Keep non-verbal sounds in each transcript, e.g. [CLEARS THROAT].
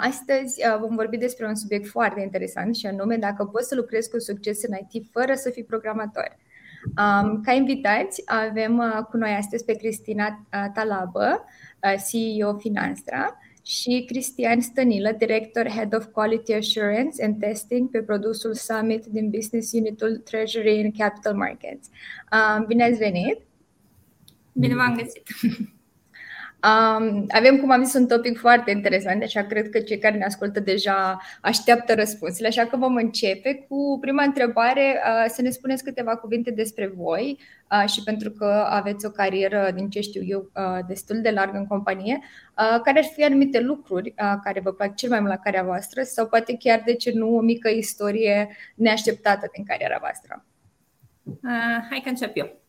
Astăzi vom vorbi despre un subiect foarte interesant și anume dacă poți să lucrezi cu succes în IT fără să fii programator. Ca invitați avem cu noi astăzi pe Cristina Talabă, CEO Finanstra, și Cristian Stănilă, Director Head of Quality Assurance and Testing pe produsul Summit din Business Unitul Treasury and Capital Markets. Bine ați venit! Bine v-am găsit! [LAUGHS] Um, avem, cum am zis, un topic foarte interesant, așa cred că cei care ne ascultă deja așteaptă răspunsurile, așa că vom începe cu prima întrebare, uh, să ne spuneți câteva cuvinte despre voi uh, și pentru că aveți o carieră, din ce știu eu, uh, destul de largă în companie, uh, care ar fi anumite lucruri uh, care vă plac cel mai mult la cariera voastră sau poate chiar, de ce nu, o mică istorie neașteptată din cariera voastră? Uh, hai că încep eu.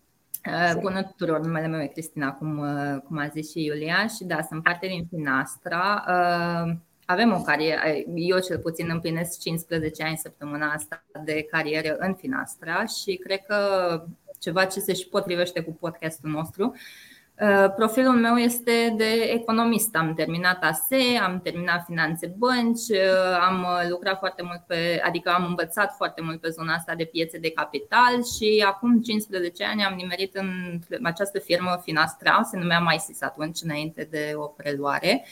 Uh, bună tuturor, numele meu e Cristina, cum, uh, cum a zis și Iulia și da, sunt parte din Finastra. Uh, avem o carieră, eu cel puțin împlinesc 15 ani săptămâna asta de carieră în Finastra și cred că ceva ce se și potrivește cu podcastul nostru Uh, profilul meu este de economist. Am terminat ASE, am terminat finanțe bănci, uh, am uh, lucrat foarte mult pe, adică am învățat foarte mult pe zona asta de piețe de capital și acum 15 ani am nimerit în această firmă Finastra, se numea MySys atunci, înainte de o preluare,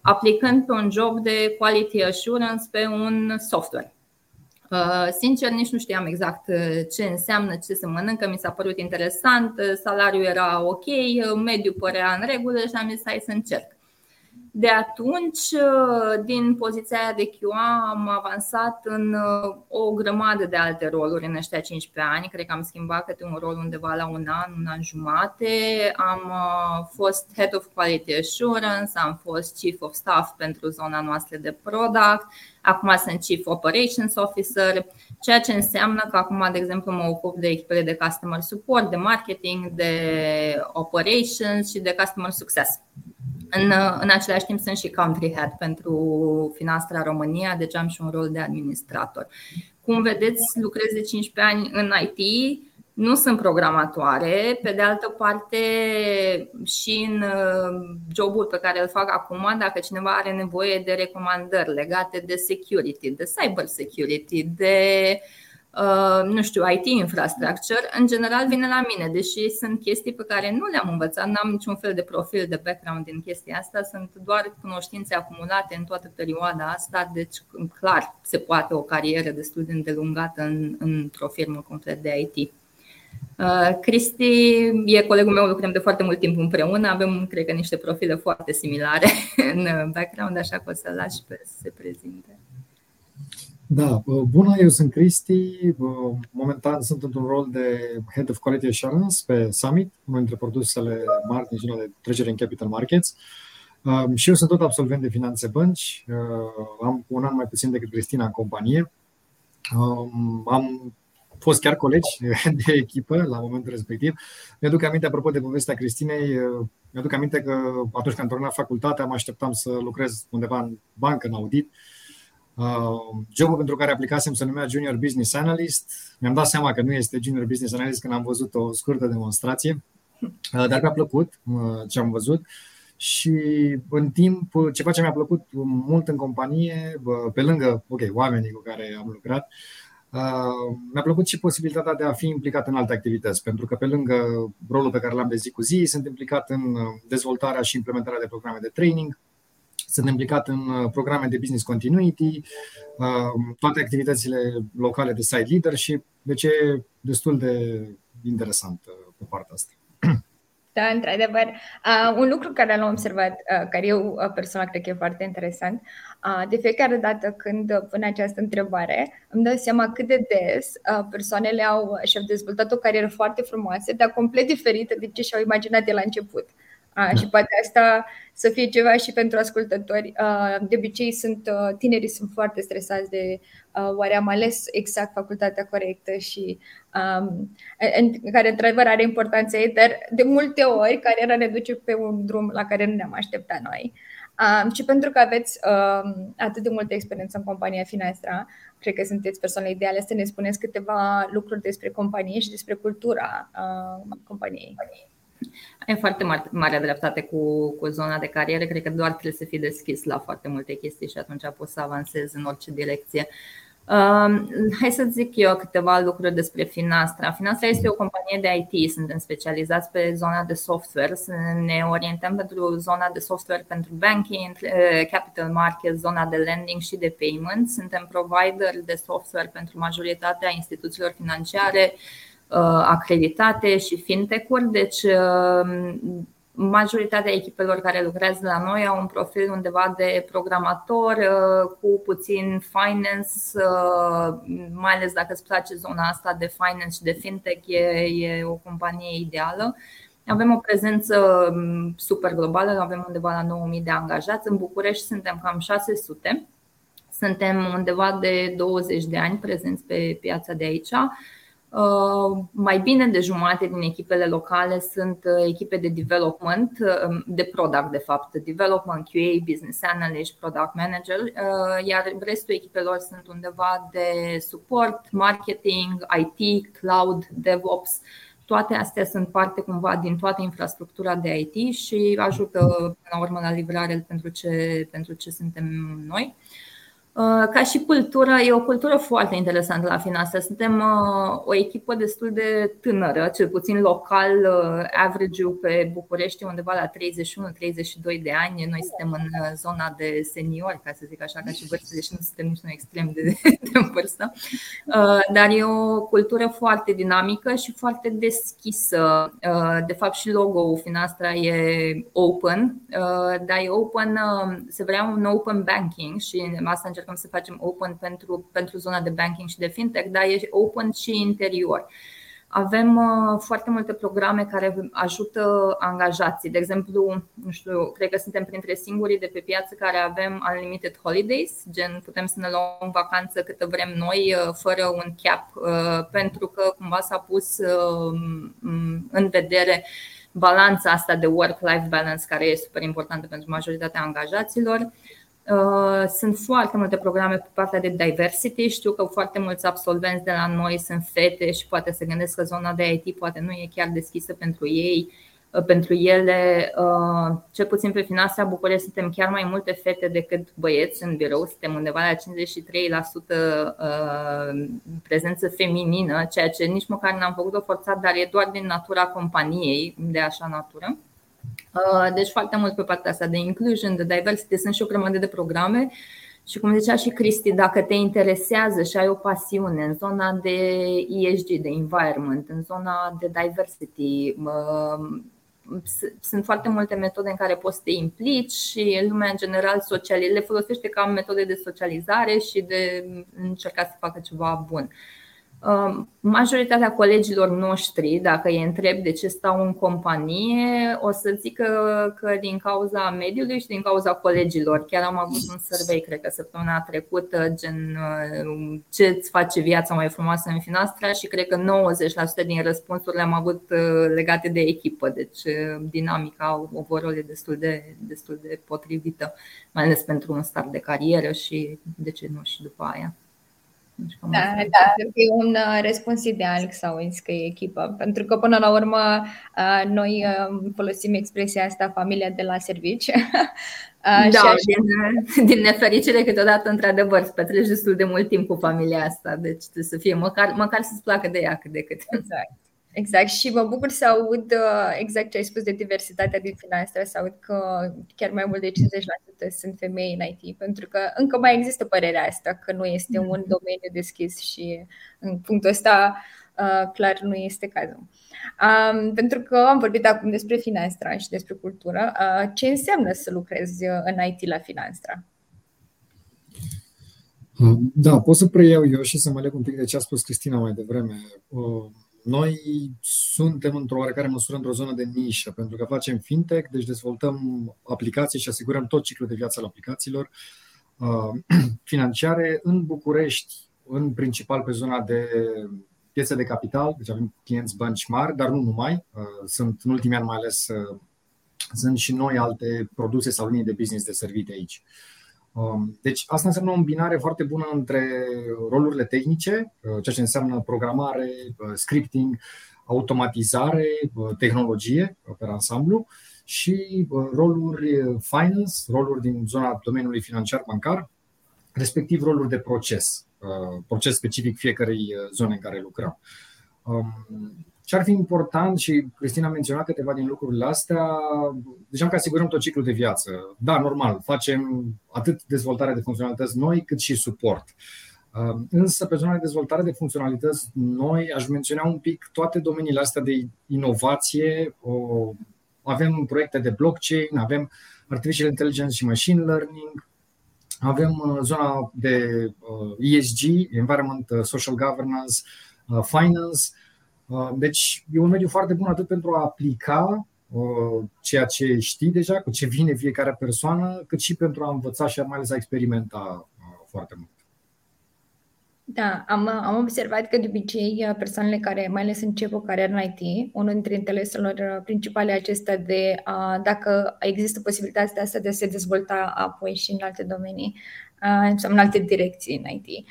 aplicând pe un job de quality assurance pe un software. Uh, sincer, nici nu știam exact uh, ce înseamnă, ce se mănâncă, mi s-a părut interesant, uh, salariul era ok, mediul părea în regulă și am zis hai să încerc. De atunci, din poziția de QA, am avansat în o grămadă de alte roluri în ăștia 15 ani. Cred că am schimbat câte un rol undeva la un an, un an jumate. Am fost Head of Quality Assurance, am fost Chief of Staff pentru zona noastră de product, acum sunt Chief Operations Officer, ceea ce înseamnă că acum, de exemplu, mă ocup de echipele de customer support, de marketing, de operations și de customer success. În, în același timp sunt și country head pentru Finastra România, deci am și un rol de administrator. Cum vedeți, lucrez de 15 ani în IT, nu sunt programatoare, pe de altă parte și în uh, jobul pe care îl fac acum, dacă cineva are nevoie de recomandări legate de security, de cyber security, de uh, nu știu, IT infrastructure, în general vine la mine, deși sunt chestii pe care nu le-am învățat, n-am niciun fel de profil de background din chestia asta, sunt doar cunoștințe acumulate în toată perioada asta, deci clar se poate o carieră destul de îndelungată în, într-o firmă complet de IT. Uh, Cristi e colegul meu, lucrăm de foarte mult timp împreună, avem, cred că, niște profile foarte similare [LAUGHS] în background, așa că o să-l lași pe să se prezinte. Da, uh, bună, eu sunt Cristi, uh, momentan sunt într-un rol de Head of Quality Assurance pe Summit, unul dintre produsele mari din zona de trecere în capital markets. Și eu sunt tot absolvent de finanțe bănci, am un an mai puțin decât Cristina în companie. Am fost chiar colegi [LAUGHS] de echipă la momentul respectiv. Mi-aduc aminte, apropo de povestea Cristinei, mi-aduc aminte că atunci când am terminat facultatea, mă așteptam să lucrez undeva în bancă, în audit. Uh, jobul pentru care aplicasem se numea Junior Business Analyst. Mi-am dat seama că nu este Junior Business Analyst când am văzut o scurtă demonstrație, uh, dar mi-a plăcut uh, ce am văzut. Și în timp, ceva ce mi-a plăcut mult în companie, pe lângă, ok, oamenii cu care am lucrat, Uh, mi-a plăcut și posibilitatea de a fi implicat în alte activități, pentru că pe lângă rolul pe care l-am de zi cu zi, sunt implicat în uh, dezvoltarea și implementarea de programe de training, sunt implicat în uh, programe de business continuity, toate activitățile locale de site leadership, deci e destul de interesant pe partea asta. Da, într-adevăr. Uh, un lucru care l-am observat, uh, care eu uh, personal cred că e foarte interesant, uh, de fiecare dată când pun această întrebare, îmi dau seama cât de des uh, persoanele au și-au dezvoltat o carieră foarte frumoasă, dar complet diferită de ce și-au imaginat de la început. A, da. Și poate asta să fie ceva și pentru ascultători. De obicei sunt tinerii sunt foarte stresați de oare am ales exact facultatea corectă și um, în care într-adevăr are importanța ei, dar de multe ori cariera ne duce pe un drum la care nu ne-am așteptat noi. Um, și pentru că aveți um, atât de multă experiență în compania Finestra, cred că sunteți persoane ideale să ne spuneți câteva lucruri despre companie și despre cultura uh, companiei. Ai foarte mare, mare dreptate cu, cu zona de carieră. Cred că doar trebuie să fii deschis la foarte multe chestii și atunci poți să avansezi în orice direcție. Uh, hai să zic eu câteva lucruri despre Finastra. Finastra este o companie de IT, suntem specializați pe zona de software, ne orientăm pentru zona de software pentru banking, uh, capital market, zona de lending și de payment. Suntem provider de software pentru majoritatea instituțiilor financiare, Uh, acreditate și fintech-uri, deci uh, majoritatea echipelor care lucrează la noi au un profil undeva de programator uh, cu puțin finance, mai ales dacă îți place zona asta de finance și de fintech, e, e o companie ideală. Avem o prezență um, super globală, avem undeva la 9000 de angajați. În București suntem cam 600. Suntem undeva de 20 de ani prezenți pe piața de aici. Uh, mai bine de jumate din echipele locale sunt uh, echipe de development, uh, de product de fapt, development, QA, business analyst, product manager, iar restul echipelor sunt undeva de support, marketing, IT, cloud, DevOps. Toate astea sunt parte cumva din toată infrastructura de IT și ajută până la urmă la livrare pentru ce, pentru ce suntem noi. Uh, ca și cultură, e o cultură foarte interesantă la Finastra. Suntem uh, o echipă destul de tânără, cel puțin local, uh, average-ul pe București undeva la 31-32 de ani. Noi suntem în zona de seniori, ca să zic așa, ca și vârstă, deși nu suntem nici noi extrem de, [LAUGHS] de vârstă. Dar e o cultură foarte dinamică și foarte deschisă. De fapt, și logo-ul Finastra e open, dar e open, se vrea un open banking și asta încercăm să facem open pentru, pentru zona de banking și de fintech, dar e open și interior. Avem uh, foarte multe programe care ajută angajații. De exemplu, nu știu, cred că suntem printre singurii de pe piață care avem unlimited holidays, gen putem să ne luăm vacanță câtă vrem noi, uh, fără un cap, uh, pentru că cumva s-a pus în vedere balanța asta de work-life balance care e super importantă pentru majoritatea angajaților. Uh, sunt foarte multe programe pe partea de diversity. Știu că foarte mulți absolvenți de la noi sunt fete și poate se gândesc că zona de IT poate nu e chiar deschisă pentru ei. Uh, pentru ele, uh, cel puțin pe Finanța București, suntem chiar mai multe fete decât băieți în birou. Suntem undeva la 53% prezență feminină, ceea ce nici măcar n-am făcut-o forțat, dar e doar din natura companiei, de așa natură. Uh, deci foarte mult pe partea asta de inclusion, de diversity, sunt și o grămadă de programe și cum zicea și Cristi, dacă te interesează și ai o pasiune în zona de ESG, de environment, în zona de diversity, uh, sunt foarte multe metode în care poți să te implici și lumea în general le folosește ca metode de socializare și de încerca să facă ceva bun. Um, majoritatea colegilor noștri, dacă îi întreb de ce stau în companie, o să zică că din cauza mediului și din cauza colegilor. Chiar am avut un survey, cred că săptămâna trecută, gen uh, ce îți face viața mai frumoasă în Finastra și cred că 90% din răspunsurile am avut uh, legate de echipă, deci uh, dinamica overall e destul de, destul de potrivită, mai ales pentru un start de carieră și de ce nu și după aia. Deci da, da, e un uh, răspuns ideal să auzi că e echipă, pentru că până la urmă uh, noi uh, folosim expresia asta familia de la servici. [LAUGHS] Da, așa... din, din nefericire câteodată într-adevăr îți petreci destul de mult timp cu familia asta, deci trebuie să fie măcar, măcar să-ți placă de ea cât de cât. Exact. Exact și mă bucur să aud uh, exact ce ai spus de diversitatea din finanțe, să aud că chiar mai mult de 50% sunt femei în IT, pentru că încă mai există părerea asta că nu este un mm-hmm. domeniu deschis și în punctul ăsta uh, clar nu este cazul. Um, pentru că am vorbit acum despre Finanstra și despre cultură, uh, ce înseamnă să lucrezi în IT la Finanstra? Da, pot să preiau eu și să mă leg un pic de ce a spus Cristina mai devreme noi suntem într-o oarecare măsură într-o zonă de nișă, pentru că facem fintech, deci dezvoltăm aplicații și asigurăm tot ciclul de viață al aplicațiilor [CLEARS THROAT] financiare în București, în principal pe zona de piețe de capital, deci avem clienți bănci mari, dar nu numai. Sunt în ultimii ani mai ales sunt și noi alte produse sau linii de business de servite aici. Um, deci asta înseamnă o îmbinare foarte bună între rolurile tehnice, uh, ceea ce înseamnă programare, uh, scripting, automatizare, uh, tehnologie pe ansamblu și roluri finance, roluri din zona domeniului financiar bancar, respectiv roluri de proces, proces specific fiecarei zone în care lucrăm. Um, ce ar fi important și Cristina a menționat câteva din lucrurile astea, ziceam că asigurăm tot ciclul de viață. Da, normal, facem atât dezvoltare de funcționalități noi cât și suport. Uh, însă, pe zona de dezvoltare de funcționalități noi, aș menționa un pic toate domeniile astea de inovație. Avem proiecte de blockchain, avem artificial intelligence și machine learning, avem uh, zona de uh, ESG, Environment, Social Governance, Finance, Uh, deci e un mediu foarte bun atât pentru a aplica uh, ceea ce știi deja, cu ce vine fiecare persoană, cât și pentru a învăța și mai ales a experimenta uh, foarte mult. Da, am, am observat că de obicei persoanele care mai ales încep o carieră în IT, unul dintre intereselor principale acesta de a, dacă există posibilitatea asta de a se dezvolta apoi și în alte domenii sau în alte direcții în IT.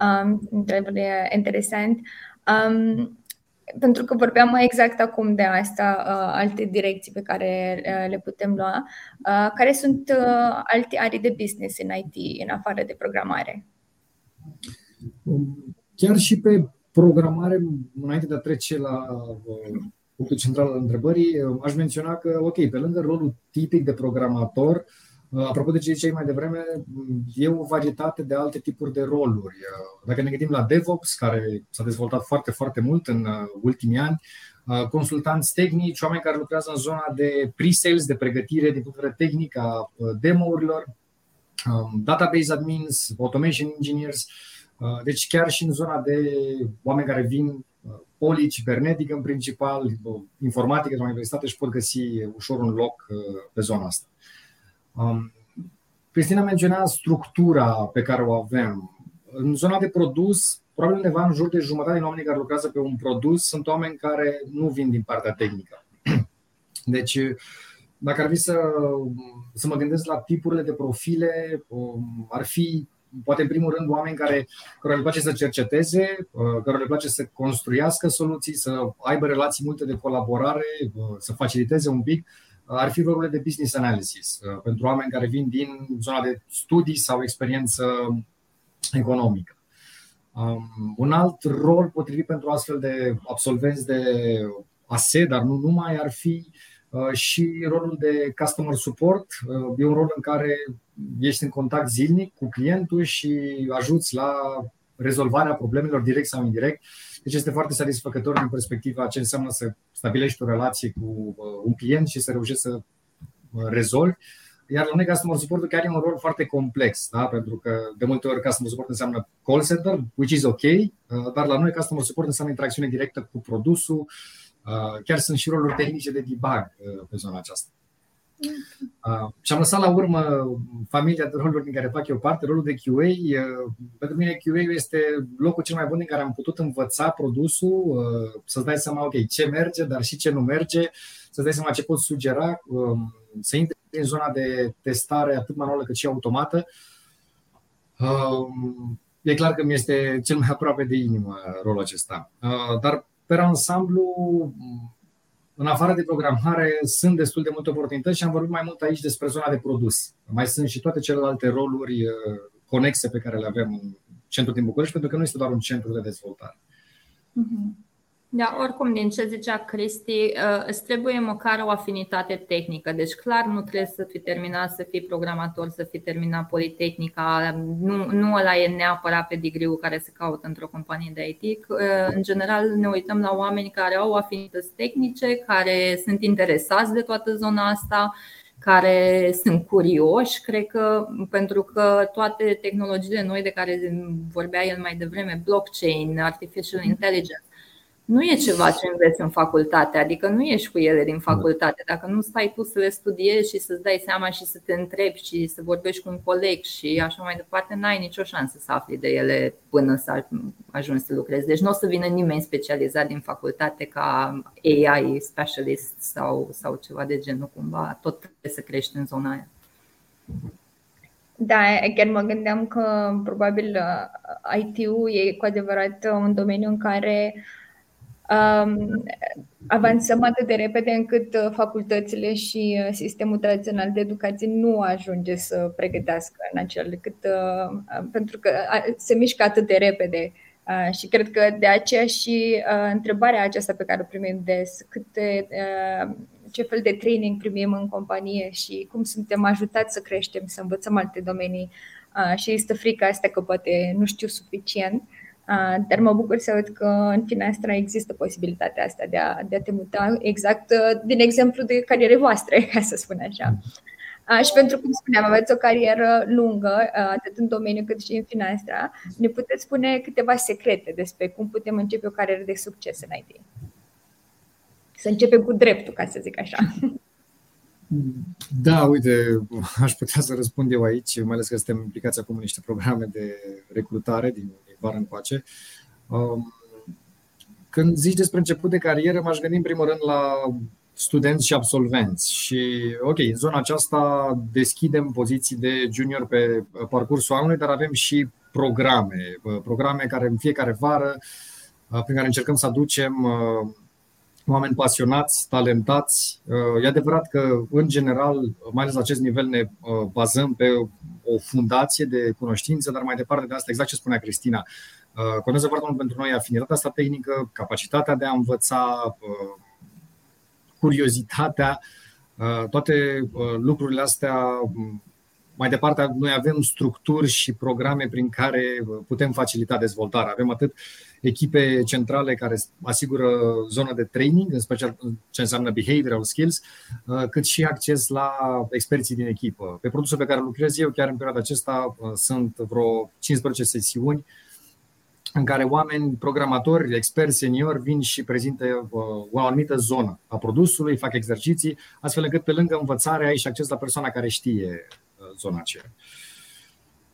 Um, întrebare interesant. Um, pentru că vorbeam mai exact acum de asta, uh, alte direcții pe care uh, le putem lua. Uh, care sunt uh, alte arii de business în IT, în afară de programare? Um, chiar și pe programare, înainte de a trece la uh, punctul central al întrebării, uh, aș menționa că, ok, pe lângă rolul tipic de programator, uh, Uh, apropo de ce ziceai mai devreme, e o varietate de alte tipuri de roluri. Uh, dacă ne gândim la DevOps, care s-a dezvoltat foarte, foarte mult în uh, ultimii ani, consultanți tehnici, oameni care lucrează în zona de pre-sales, de pregătire din punct de vedere tehnic a demo-urilor, um, database admins, automation engineers, deci chiar și în zona de oameni care vin poli, cibernetic în principal, informatică de la universitate își pot găsi ușor un loc pe zona asta. Um, Cristina menționa structura pe care o avem. În zona de produs, probabil undeva în jur de jumătate din oamenii care lucrează pe un produs sunt oameni care nu vin din partea tehnică. [CLEARS THROAT] Deci, dacă ar fi să, să mă gândesc la tipurile de profile, um, ar fi poate în primul rând oameni care, care le place să cerceteze, uh, care le place să construiască soluții, să aibă relații multe de colaborare, uh, să faciliteze un pic ar fi rolurile de business analysis uh, pentru oameni care vin din zona de studii sau experiență economică. Um, un alt rol potrivit pentru astfel de absolvenți de ASE, dar nu numai, ar fi uh, și rolul de customer support. Uh, e un rol în care ești în contact zilnic cu clientul și ajuți la rezolvarea problemelor direct sau indirect. Deci este foarte satisfăcător din perspectiva ce înseamnă să stabilești o relație cu uh, un client și să reușești să uh, rezolvi. Iar la noi customer support chiar e un rol foarte complex, da? pentru că de multe ori customer support înseamnă call center, which is ok, uh, dar la noi customer support înseamnă interacțiune directă cu produsul, chiar sunt și roluri tehnice de debug pe zona aceasta. Uh, și am lăsat la urmă familia de roluri din care fac eu parte, rolul de QA. Uh, pentru mine QA este locul cel mai bun în care am putut învăța produsul, uh, să-ți dai seama, ok, ce merge, dar și ce nu merge, să-ți dai seama ce poți sugera, uh, să intri în zona de testare atât manuală cât și automată. Uh, e clar că mi este cel mai [LAUGHS] aproape de inimă rolul acesta. Uh, dar pe ansamblu în afară de programare, sunt destul de multe oportunități și am vorbit mai mult aici despre zona de produs. Mai sunt și toate celelalte roluri uh, conexe pe care le avem în centrul din București, pentru că nu este doar un centru de dezvoltare. Mm-hmm. Da, oricum, din ce zicea Cristi, uh, îți trebuie măcar o afinitate tehnică. Deci, clar, nu trebuie să fii terminat, să fii programator, să fii terminat Politehnica. Nu, nu ăla e neapărat pe digriul care se caută într-o companie de IT. Uh, în general, ne uităm la oameni care au afinități tehnice, care sunt interesați de toată zona asta, care sunt curioși, cred că, pentru că toate tehnologiile noi de care vorbea el mai devreme, blockchain, artificial intelligence, nu e ceva ce înveți în facultate, adică nu ești cu ele din facultate. Dacă nu stai tu să le studiezi și să-ți dai seama și să te întrebi și să vorbești cu un coleg și așa mai departe, n-ai nicio șansă să afli de ele până să ajungi să lucrezi. Deci nu o să vină nimeni specializat din facultate ca AI specialist sau, sau ceva de genul cumva. Tot trebuie să crești în zona aia. Da, chiar mă gândeam că probabil uh, IT-ul e cu adevărat un domeniu în care uh, um, avansăm atât de repede încât uh, facultățile și uh, sistemul tradițional de educație nu ajunge să pregătească în acel cât, uh, pentru că se mișcă atât de repede. Uh, și cred că de aceea și uh, întrebarea aceasta pe care o primim des, câte, uh, ce fel de training primim în companie și cum suntem ajutați să creștem, să învățăm alte domenii uh, și este frica asta că poate nu știu suficient. Uh, dar mă bucur să văd că în Finastra există posibilitatea asta de a, de a te muta exact din exemplu de cariere voastre, [LAUGHS] ca să spun așa. Și pentru cum spuneam, aveți o carieră lungă, atât în domeniu cât și în Finastra. Ne puteți spune câteva secrete despre cum putem începe o carieră de succes în IT? Să începem cu dreptul, ca să zic așa. [LAUGHS] Da, uite, [LAUGHS] aș putea să răspund eu aici, mai ales că suntem implicați acum în niște programe de recrutare din vară încoace. Um, când zici despre început de carieră, m-aș gândi în primul rând la studenți și absolvenți. Și, ok, în zona aceasta deschidem poziții de junior pe parcursul anului, dar avem și programe, programe care în fiecare vară, prin care încercăm să aducem oameni pasionați, talentați. E adevărat că, în general, mai ales la acest nivel, ne bazăm pe o fundație de cunoștință, dar mai departe de asta, exact ce spunea Cristina, contează foarte mult pentru noi afinitatea asta tehnică, capacitatea de a învăța, curiozitatea, toate lucrurile astea mai departe, noi avem structuri și programe prin care putem facilita dezvoltarea. Avem atât echipe centrale care asigură zona de training, în special ce înseamnă behavioral skills, uh, cât și acces la experții din echipă. Pe produsul pe care lucrez eu, chiar în perioada acesta, uh, sunt vreo 15 sesiuni în care oameni, programatori, experți, seniori vin și prezintă uh, o anumită zonă a produsului, fac exerciții, astfel încât pe lângă învățare ai și acces la persoana care știe zona aceea.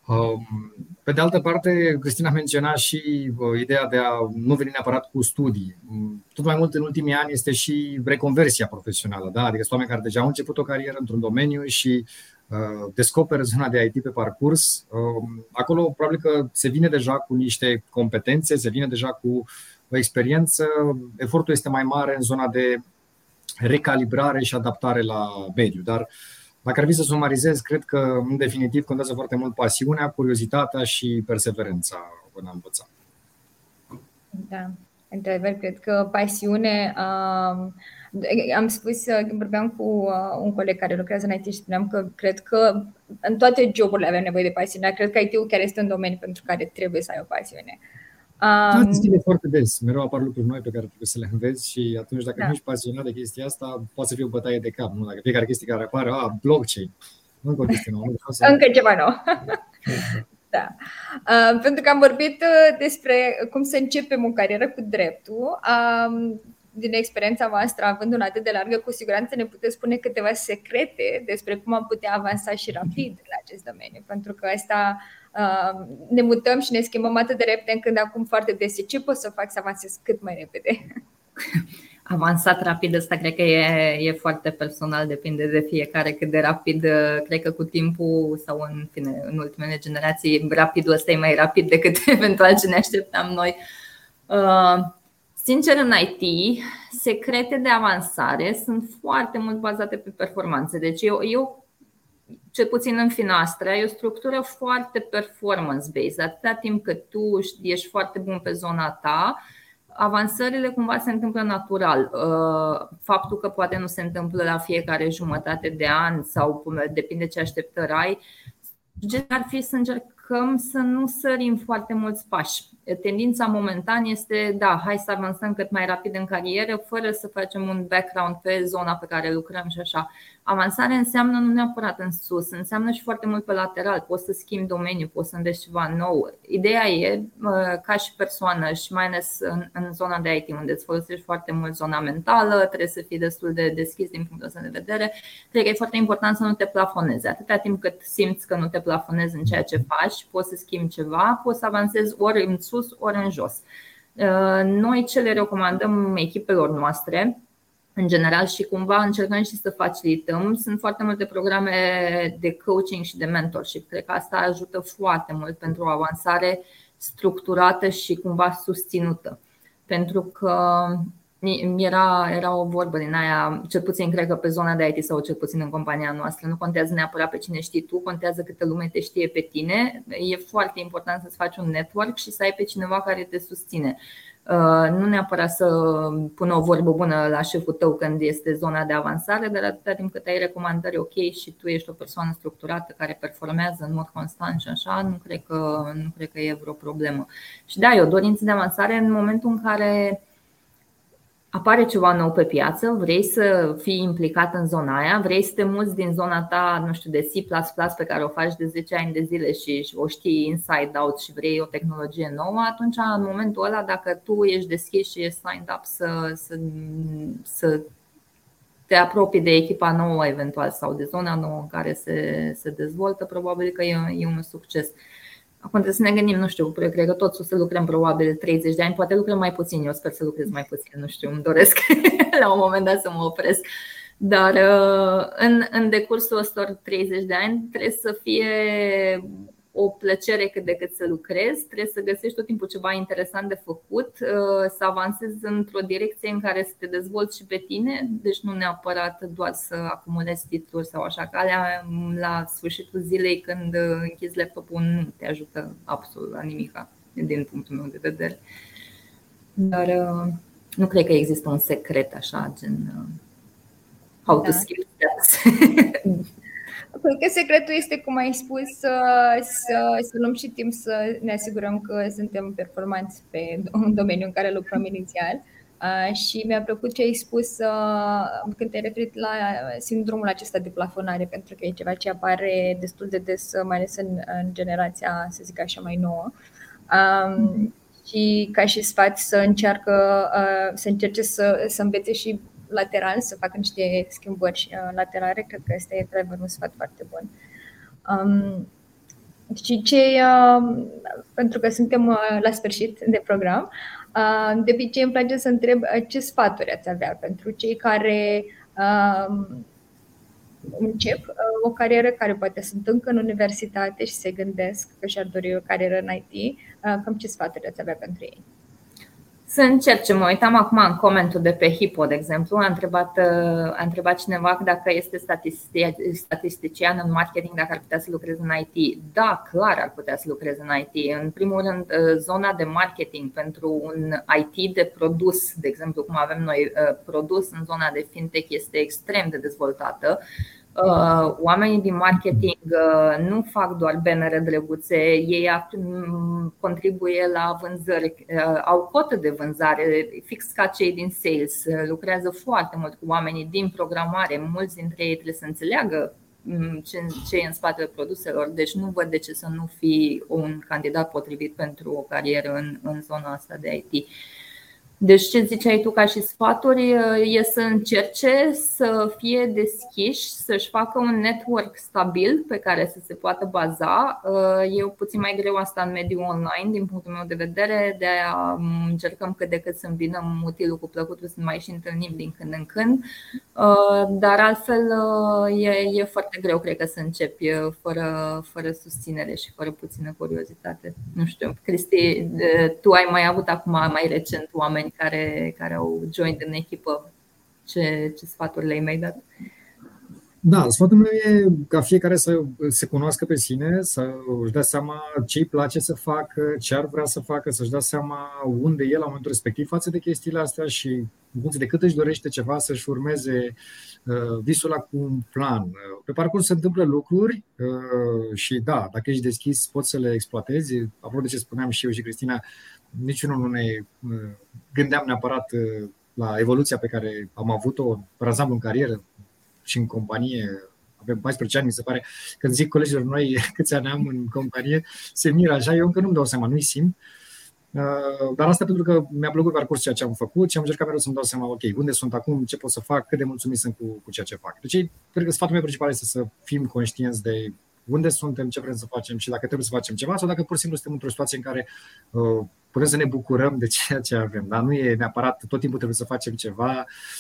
Um, pe de altă parte, Cristina a menționat și uh, ideea de a nu veni neapărat cu studii. Mm, tot mai mult în ultimii ani este și reconversia profesională, da? adică sunt oameni care deja au început o carieră într-un domeniu și uh, descoperă zona de IT pe parcurs. Uh, acolo probabil că se vine deja cu niște competențe, se vine deja cu o experiență. Efortul este mai mare în zona de recalibrare și adaptare la mediu, dar uh, dacă ar fi să sumarizez, cred că, în definitiv, contează foarte mult pasiunea, curiozitatea și perseverența în a învăța. Da, într-adevăr, cred că pasiune. Um, am spus, vorbeam cu uh, un coleg care lucrează în IT și spuneam că cred că în toate joburile avem nevoie de pasiune. Cred că IT-ul chiar este un domeniu pentru care trebuie să ai o pasiune. Uh, Um, da, schimbe foarte des. Mereu apar lucruri noi pe care trebuie să le înveți și atunci dacă da. nu ești pasionat de chestia asta, poate să fie o bătaie de cap. Nu? Dacă fiecare chestie care apare, a, blockchain. Încă o chestie nouă. Să... Încă ceva nou. [LAUGHS] da. Uh, pentru că am vorbit uh, despre cum să începem o carieră cu dreptul. Um, din experiența voastră, având un atât de largă, cu siguranță ne puteți spune câteva secrete despre cum am putea avansa și rapid la acest domeniu. Pentru că asta uh, ne mutăm și ne schimbăm atât de repede încât acum foarte des ce pot să fac să avansez cât mai repede. [LAUGHS] Avansat rapid, asta cred că e, e foarte personal, depinde de fiecare cât de rapid, uh, cred că cu timpul sau în, fine, în ultimele generații, rapidul ăsta e mai rapid decât [LAUGHS] eventual ce ne așteptam noi. Uh, Sincer, în IT, secrete de avansare sunt foarte mult bazate pe performanțe. Deci eu, eu cel puțin în finastră, ai o structură foarte performance-based. Atâta timp cât tu ești foarte bun pe zona ta, avansările cumva se întâmplă natural. Uh, faptul că poate nu se întâmplă la fiecare jumătate de an sau depinde ce așteptări ai, ar fi să încerc încercăm să nu sărim foarte mulți pași. Tendința momentan este, da, hai să avansăm cât mai rapid în carieră, fără să facem un background pe zona pe care lucrăm și așa. Avansare înseamnă nu neapărat în sus, înseamnă și foarte mult pe lateral. Poți să schimbi domeniu, poți să înveți ceva nou. Ideea e, ca și persoană, și mai ales în, în zona de IT, unde îți folosești foarte mult zona mentală, trebuie să fii destul de deschis din punctul ăsta de vedere. Cred că e foarte important să nu te plafonezi. Atâta timp cât simți că nu te plafonezi în ceea ce faci, poți să schimbi ceva, poți să avansezi ori în sus, ori în jos. Noi ce le recomandăm echipelor noastre în general și cumva încercăm și să facilităm. Sunt foarte multe programe de coaching și de mentorship. Cred că asta ajută foarte mult pentru o avansare structurată și cumva susținută. Pentru că era, era o vorbă din aia, cel puțin cred că pe zona de IT sau cel puțin în compania noastră, nu contează neapărat pe cine știi tu, contează câte lume te știe pe tine. E foarte important să-ți faci un network și să ai pe cineva care te susține. Uh, nu neapărat să pună o vorbă bună la șeful tău când este zona de avansare, dar atâta timp cât ai recomandări ok și tu ești o persoană structurată care performează în mod constant și așa, nu cred că, nu cred că e vreo problemă. Și da, e o dorință de avansare în momentul în care apare ceva nou pe piață, vrei să fii implicat în zona aia, vrei să te muți din zona ta, nu știu, de C++ pe care o faci de 10 ani de zile și o știi inside out și vrei o tehnologie nouă, atunci în momentul ăla, dacă tu ești deschis și ești signed up să, să, să te apropii de echipa nouă eventual sau de zona nouă în care se, se dezvoltă, probabil că e, e un succes. Acum trebuie să ne gândim, nu știu, cred că toți o să lucrăm probabil 30 de ani, poate lucrăm mai puțin, eu sper să lucrez mai puțin, nu știu, îmi doresc [LAUGHS] la un moment dat să mă opresc. Dar uh, în, în decursul ăstor 30 de ani trebuie să fie o plăcere cât de cât să lucrezi, trebuie să găsești tot timpul ceva interesant de făcut, uh, să avansezi într-o direcție în care să te dezvolți și pe tine, deci nu neapărat doar să acumulezi titluri sau așa, că alea la sfârșitul zilei când închizi laptopul nu te ajută absolut la nimic din punctul meu de vedere. Dar uh, nu cred că există un secret așa, gen uh, how to da. skip steps. [LAUGHS] Cred că secretul este, cum ai spus, să, să, să luăm și timp să ne asigurăm că suntem performanți pe un domeniu în care lucrăm inițial. Uh, și mi-a plăcut ce ai spus uh, când te-ai referit la sindromul acesta de plafonare, pentru că e ceva ce apare destul de des, mai ales în, în generația, să zic așa, mai nouă. Um, și ca și sfat să încearcă uh, să încerce să, să învețe și lateral, să facă niște schimbări uh, laterale, cred că este într un sfat foarte bun. Um, și ce, uh, pentru că suntem uh, la sfârșit de program, uh, de obicei îmi place să întreb uh, ce sfaturi ați avea pentru cei care uh, încep uh, o carieră care poate sunt încă în universitate și se gândesc că și-ar dori o carieră în IT, uh, cam ce sfaturi ați avea pentru ei? Să încerce. Mă uitam acum în comentul de pe Hipo, de exemplu. A întrebat, uh, a întrebat cineva dacă este statistician în marketing, dacă ar putea să lucreze în IT. Da, clar ar putea să lucreze în IT. În primul rând, uh, zona de marketing pentru un IT de produs, de exemplu, cum avem noi uh, produs în zona de fintech, este extrem de dezvoltată. Uh, oamenii din marketing uh, nu fac doar bannere drăguțe, ei contribuie la vânzări, uh, au cotă de vânzare, fix ca cei din sales, lucrează foarte mult cu oamenii din programare, mulți dintre ei trebuie să înțeleagă ce e în spatele produselor, deci nu văd de ce să nu fii un candidat potrivit pentru o carieră în, în zona asta de IT. Deci ce ziceai tu ca și sfaturi e să încerce să fie deschiși, să-și facă un network stabil pe care să se poată baza. E puțin mai greu asta în mediul online din punctul meu de vedere, de a încercăm cât de cât să îmbinăm utilul cu plăcutul, să mai și întâlnim din când în când. Dar altfel e, e foarte greu, cred că, să începi fără, fără susținere și fără puțină curiozitate. Nu știu, Cristi, tu ai mai avut acum mai recent oameni care, care au joined în echipă. Ce, ce sfaturi le-ai mai dat? Da, sfatul meu e ca fiecare să se cunoască pe sine, să își dea seama ce îi place să facă, ce ar vrea să facă, să-și dea seama unde e la momentul respectiv față de chestiile astea și în funcție de cât își dorește ceva să-și urmeze uh, visul la cu un plan. Uh, pe parcurs se întâmplă lucruri uh, și da, dacă ești deschis poți să le exploatezi. Apropo de ce spuneam și eu și Cristina, niciunul nu ne gândeam neapărat la evoluția pe care am avut-o pe ansamblu în carieră, și în companie, avem 14 ani, mi se pare, când zic colegilor noi [LAUGHS] câți ani am în companie, se miră așa, eu încă nu-mi dau seama, nu-i simt. Uh, dar asta pentru că mi-a plăcut parcurs ceea ce am făcut și am încercat mereu să-mi dau seama, ok, unde sunt acum, ce pot să fac, cât de mulțumit sunt cu, cu ceea ce fac. Deci, cred că sfatul meu principal este să fim conștienți de unde suntem, ce vrem să facem și dacă trebuie să facem ceva sau dacă pur și simplu suntem într-o situație în care uh, putem să ne bucurăm de ceea ce avem. Dar nu e neapărat tot timpul trebuie să facem ceva,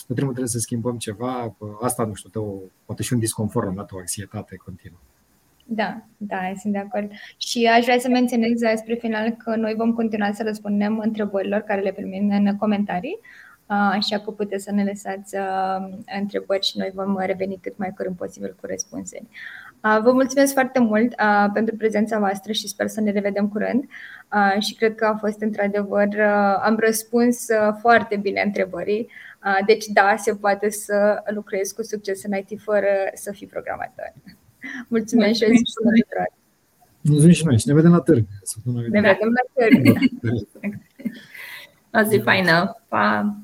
tot timpul trebuie să schimbăm ceva. Uh, asta, nu știu, dă o, poate și un disconfort, am dat o anxietate continuă. Da, da, sunt de acord. Și aș vrea să menționez spre final că noi vom continua să răspundem întrebărilor care le primim în comentarii, așa că puteți să ne lăsați întrebări și noi vom reveni cât mai curând posibil cu răspunsuri. Vă mulțumesc foarte mult pentru prezența voastră și sper să ne revedem curând. Și cred că a fost într-adevăr, am răspuns foarte bine întrebării. Deci da, se poate să lucrezi cu succes în IT fără să fii programator. Mulțumesc și Mulțumim și noi și ne vedem la târg. Ne vedem la târg. [LAUGHS] O zi faină. Pa!